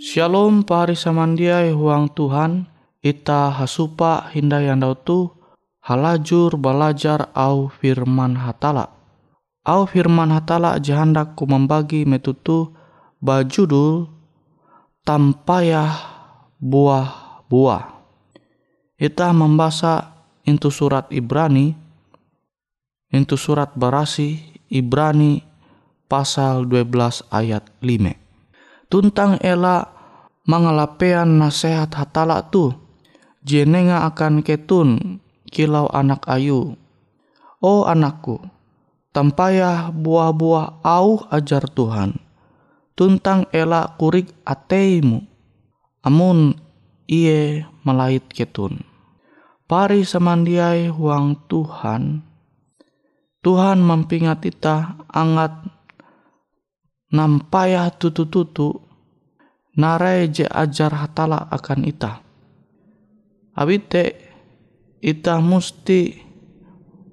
Shalom pari samandiai huang Tuhan, ita hasupa hindayandau tu halajur balajar au firman hatala. Au firman hatala jahandak ku membagi metutu bajudul tampayah buah-buah. Ita membaca into surat Ibrani, into surat Barasi Ibrani pasal 12 ayat 5. Tuntang ela mangalapean nasihat hatala tu jenenga akan ketun kilau anak ayu. Oh anakku, tampayah buah-buah au ajar Tuhan. Tuntang elak kurik ateimu. Amun iye melait ketun. Pari samandiai huang Tuhan. Tuhan mempingat ita angat nampayah tutu-tutu narai je ajar hatala akan ita. Abite ita musti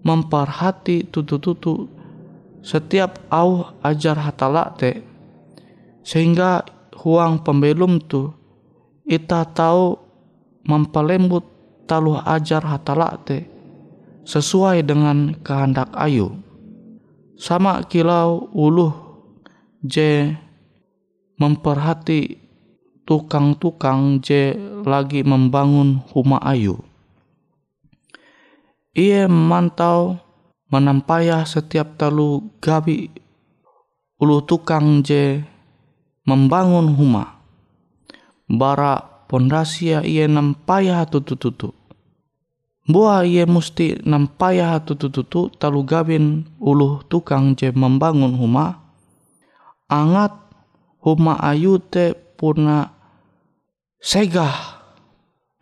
memperhati tutu-tutu setiap au ajar hatala te sehingga huang pembelum tu ita tahu mempelembut taluh ajar hatala te sesuai dengan kehendak ayu sama kilau uluh je memperhati tukang-tukang je lagi membangun rumah ayu. Ia memantau menampaya setiap talu gabi ulu tukang je membangun rumah. Bara pondasia ia nampaya tutu-tutu. Buah ia musti nampaya tutu-tutu talu gabin ulu tukang je membangun rumah. Angat rumah ayu te puna segah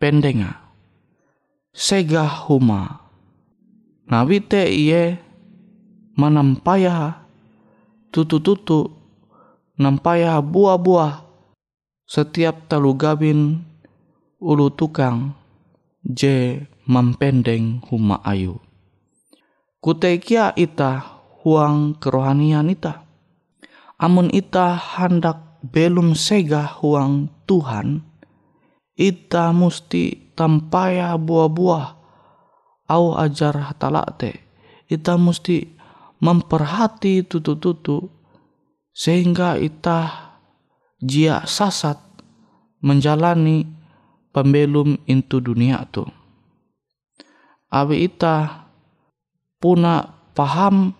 pendenga. Segah huma. Nabi te iye manampaya tutu-tutu nampaya buah-buah setiap talu gabin ulu tukang je mempendeng huma ayu. Kutekia ita huang kerohanian ita amun ita hendak belum segah huang Tuhan ita musti tampaya buah-buah au ajar hatalate ita musti memperhati tutu-tutu sehingga ita jia sasat menjalani pembelum into dunia tu. Abi ita puna paham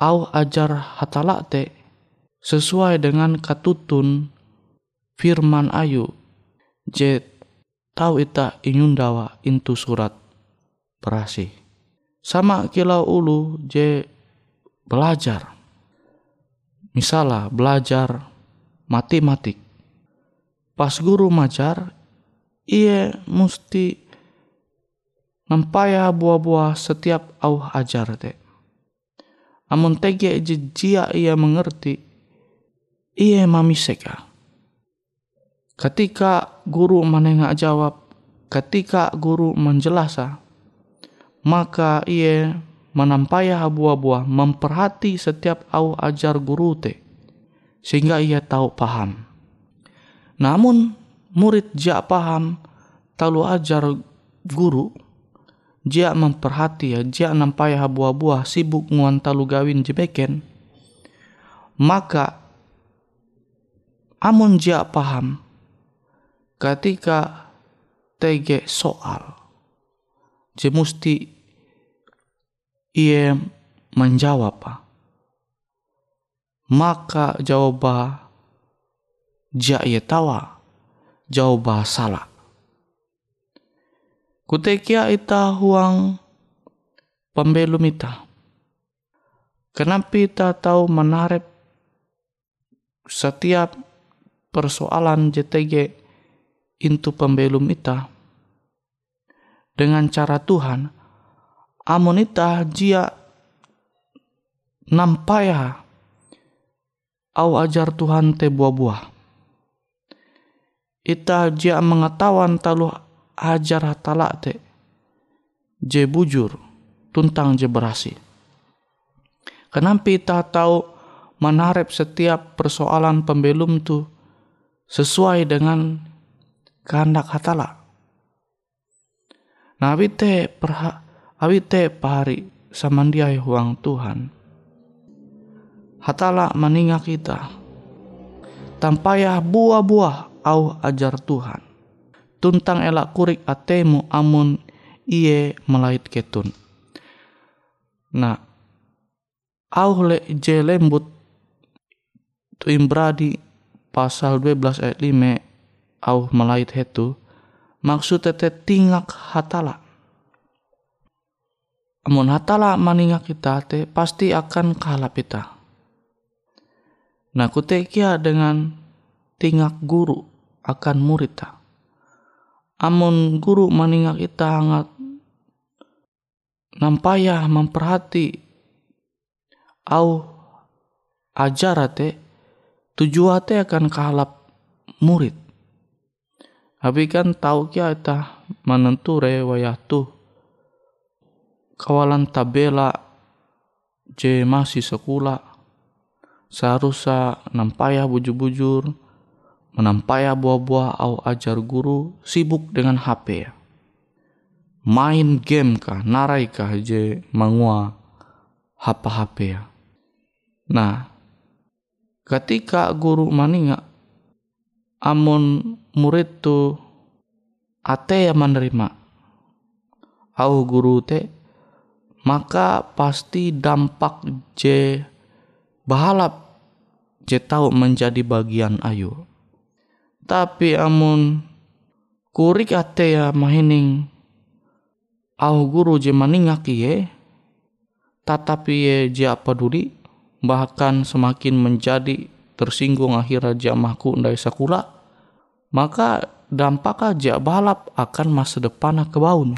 au ajar hatalate sesuai dengan katutun firman ayu je tau ita inyundawa intu surat berasi. Sama kilau ulu je belajar. Misalnya belajar matematik. Pas guru majar, ia mesti mempaya buah-buah setiap au ajar te. Amun tege jia ia mengerti, ia mamiseka Ketika guru menengah jawab, ketika guru menjelasa, maka ia menampaya buah-buah memperhati setiap au ajar guru te, sehingga ia tahu paham. Namun murid jak paham, talu ajar guru, dia memperhati ya, dia nampaya buah-buah sibuk nguan talu gawin jebeken, maka amun dia paham, ketika tege soal je musti ia menjawab maka jawab ja ia tawa jawab salah. Kutekia ita huang pembelum ita kenapa ita tahu menarik setiap persoalan JTG intu pembelum ita. Dengan cara Tuhan amun ita jia nampaya au ajar Tuhan te buah-buah. Ita jia mengetahuan talu ajar talak te je bujur tuntang je berasi. Kenapa ita tahu menarep setiap persoalan pembelum tu sesuai dengan kehendak hatala. Nah abite perha abite pahari samandiai huang Tuhan. Hatala meninggal kita. Tampayah buah-buah au ajar Tuhan. Tuntang elak kurik atemu amun iye melait ketun. Nah, au le je lembut tu imbradi pasal 12 ayat 5 au melait hetu maksud tete tingak hatala. Amun hatala maningak kita te pasti akan kalah kita. Nah kutekia dengan tingak guru akan murid ta. Amun guru maningak kita hangat nampaya memperhati au ajarate tujuate akan kalap murid. Tapi kan tahu kia ita menenture wayah tu kawalan tabela je masih sekolah seharusnya nampaya bujur-bujur menampaya buah-buah au ajar guru sibuk dengan HP ya. Main game kah, narai kah je mangua HP-HP ya. Nah, ketika guru maninga amun murid tu ate yang menerima. Au guru te maka pasti dampak je bahalap je tahu menjadi bagian ayu. Tapi amun kurik ate ya mahining au guru je maningak ye tetapi ye je peduli bahkan semakin menjadi tersinggung akhirnya jamahku ndai sakula maka dampak aja balap akan masa depan ke baun.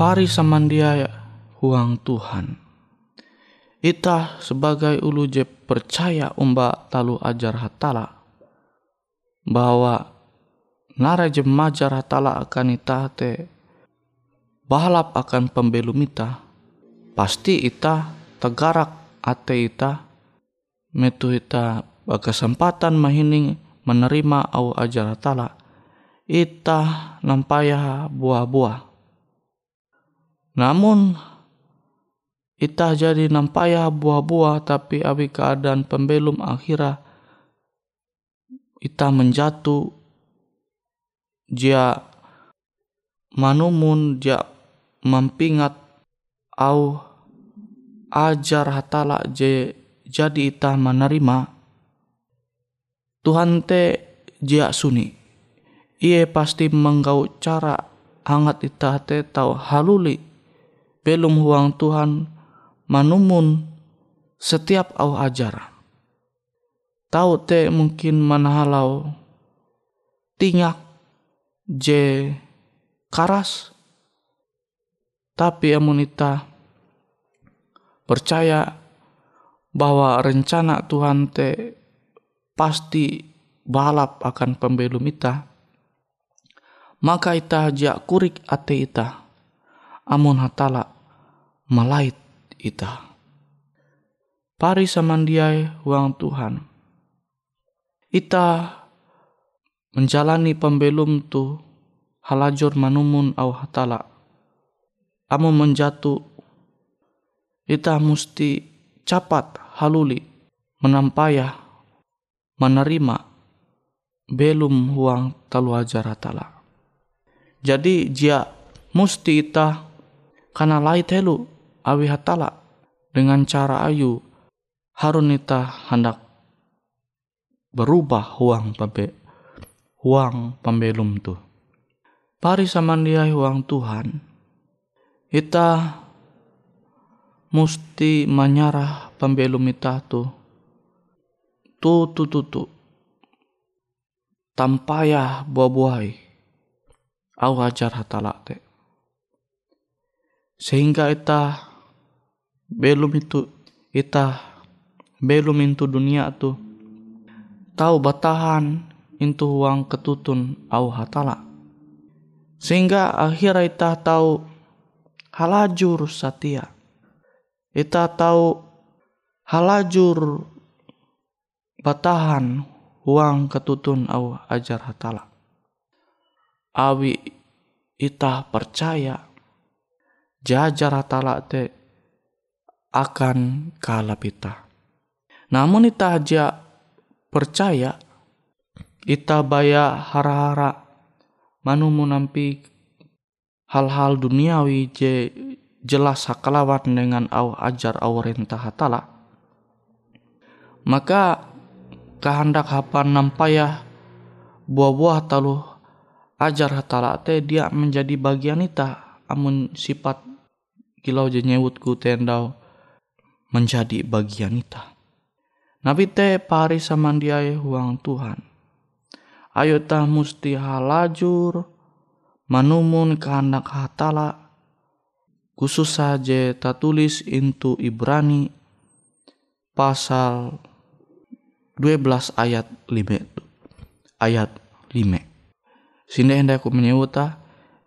Pari samandia huang Tuhan. Ita sebagai ulu je percaya umba talu ajar hatala. Bahwa nara je majar hatala akan ita te bahalap akan pembelum ita. Pasti ita tegarak ate ita. Metu ita kesempatan mahining menerima au ajar hatala. Ita nampaya buah-buah namun ita jadi nampaya buah-buah tapi abi keadaan pembelum akhirah ita menjatuh. Dia manumun dia mempingat au ajar hatala je jadi ita menerima. Tuhan te dia suni. Ia pasti menggau cara hangat ita te tau haluli belum huang Tuhan manumun setiap au ajar. Tahu te mungkin manahalau tingak je karas tapi amunita percaya bahwa rencana Tuhan te pasti balap akan pembelum ita maka ita jak kurik ate ita amun hatala malait ita. Pari samandiai uang Tuhan. Ita menjalani pembelum tu halajur manumun au hatala. Amun menjatuh ita musti capat haluli menampaya menerima belum huang talu ajar hatala. Jadi jia musti ita karena lai telu awi hatala dengan cara ayu harun ita hendak berubah huang pabe huang pembelum tu. Pari samandia huang Tuhan, ita musti menyarah pembelum ita tu tu tu tu tu tampaya buah-buahai au ajar hatala te sehingga ita belum itu ita belum itu dunia tu tahu batahan itu uang ketutun au hatala sehingga akhirnya ita tahu halajur satia ita tahu halajur batahan huang ketutun au ajar hatala. Awi ita percaya jajar hatala te akan kalap ita. Namun ita aja percaya ita baya hara-hara manumu nampi hal-hal duniawi je jelas hakalawan dengan au ajar au rentah hatala. Maka kehendak hapan nampaya buah-buah talu ajar hatala te dia menjadi bagian ita amun sifat kilau je ku tendau menjadi bagian ita. Nabi te pari samandiai huang Tuhan. Ayo ta musti halajur manumun kehendak hatala khusus saja tak tulis into Ibrani pasal 12 ayat 5 ayat 5 sini hendak aku menyebutah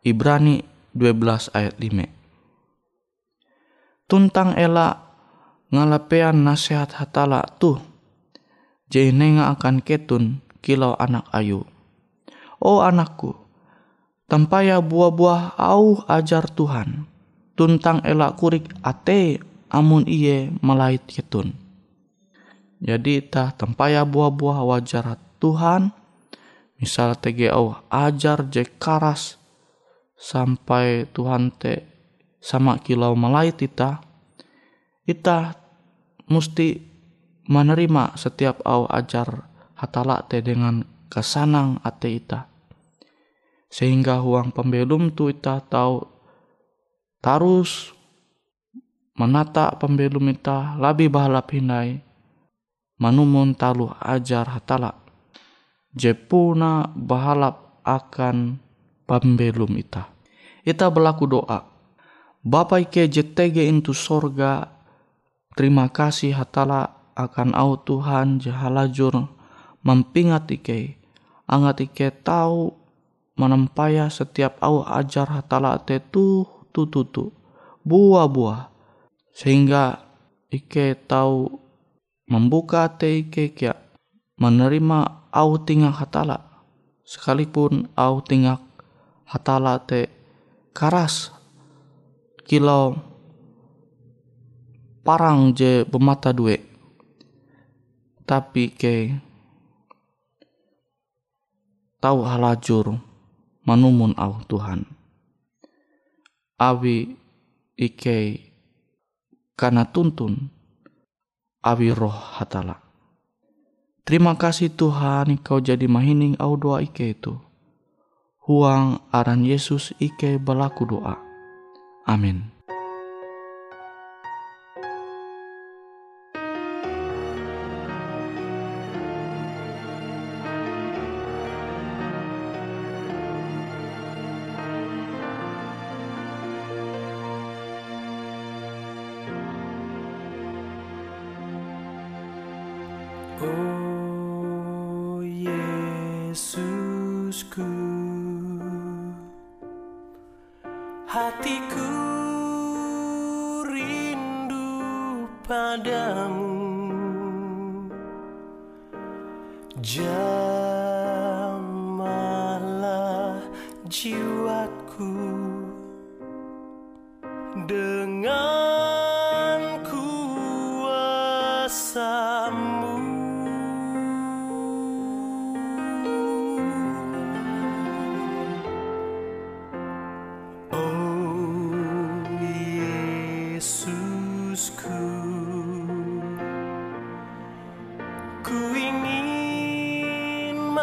Ibrani 12 ayat 5 tuntang ela ngalapean nasihat hatala tuh jenenga akan ketun kilau anak ayu oh anakku tempaya buah-buah au ajar Tuhan tuntang ela kurik ate amun iye melait ketun jadi tah tempaya buah-buah wajar Tuhan. Misal TGO ajar je karas sampai Tuhan te sama kilau malai ita. Ita musti menerima setiap au ajar hatala te dengan kesanang ate ita. Sehingga huang pembelum tu ita tahu tarus menata pembelum ita lebih bahalap hindai manumun talu ajar hatala jepuna bahalap akan pembelum ita ita berlaku doa Bapa ike jetege intu sorga terima kasih hatala akan au Tuhan jahalajur mempingat ike angat ike tahu menempaya setiap au ajar hatala te tu tu tu tu. Buah-buah sehingga ike tahu membuka hati kekia menerima au tinggal hatala. Sekalipun au tinggal hatala te karas kilau parang je bermata dua tapi ke tahu halajur manumun au Tuhan awi ike karena tuntun awi roh hatala. Terima kasih Tuhan kau jadi mahining au doa ike itu. Huang aran Yesus ike balaku doa. Amin. Oh. hatiku rindu padamu. Jangan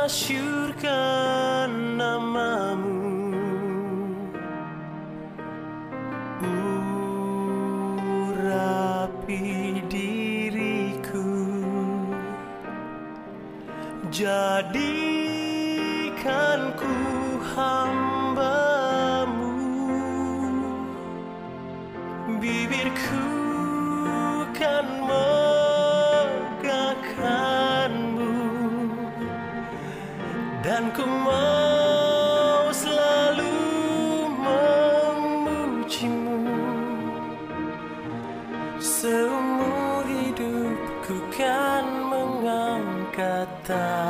masyurkan namamu. Urapi diriku. Jadi ku mau selalu memujimu. Seumur hidupku kan mengangkat tangan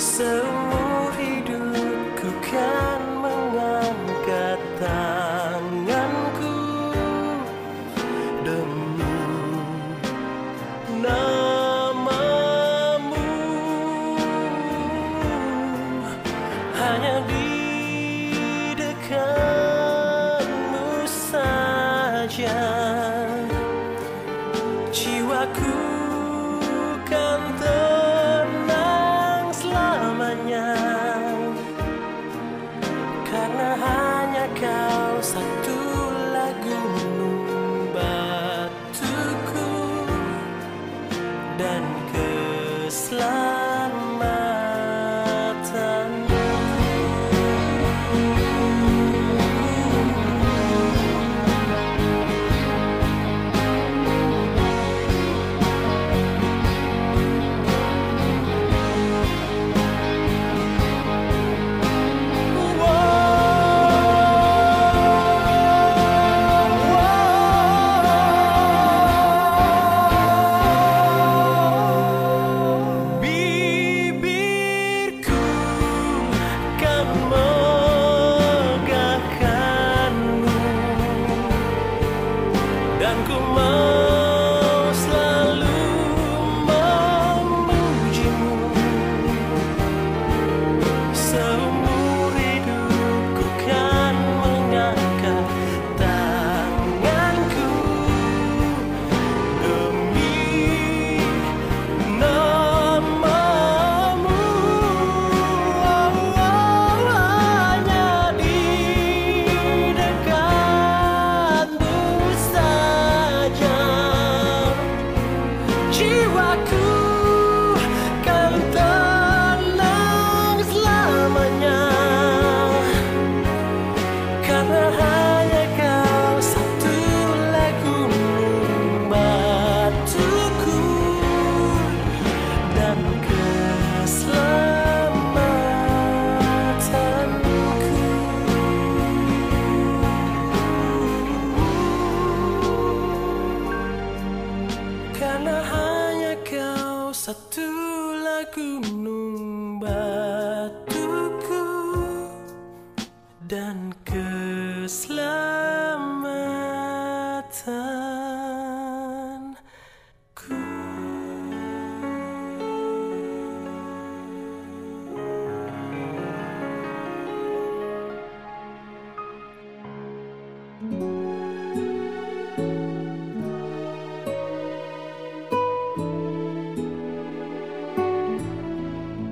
so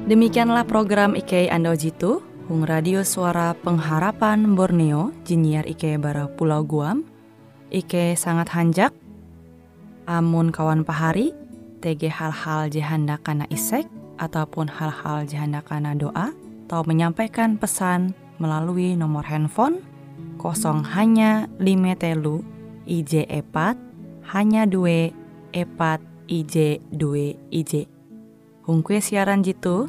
Demikianlah program IK Ando Jitu, Hung Radio Suara Pengharapan Borneo, Jinier IK Bara Pulau Guam, IK sangat hanjak, amun kawan pahari, TG hal-hal jahanda kana isek, ataupun hal-hal jahanda kana doa, atau menyampaikan pesan melalui nomor handphone kosong hanya lima telu IJ epat hanya dua epat IJ dua IJ. Hung kue siaran jitu,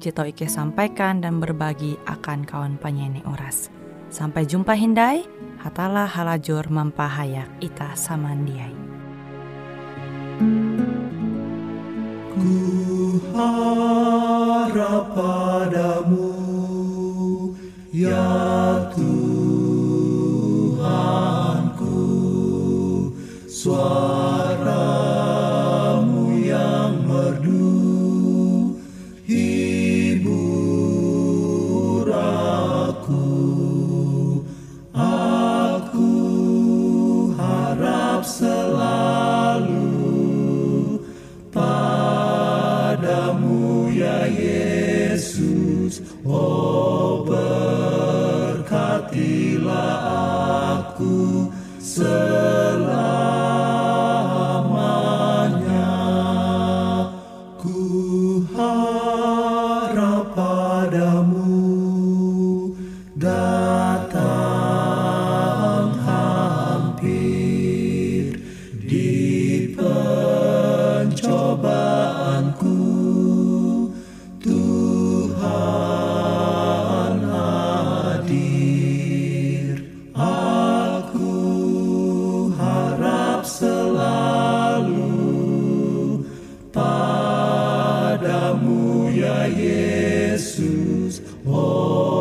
Jito Ike sampaikan dan berbagi akan kawan penyanyi oras. Sampai jumpa Hindai, hatalah halajur mempahayak ita samandiai. Ku harap padamu, ya Tuhanku, suaramu padamu ya Yesus Oh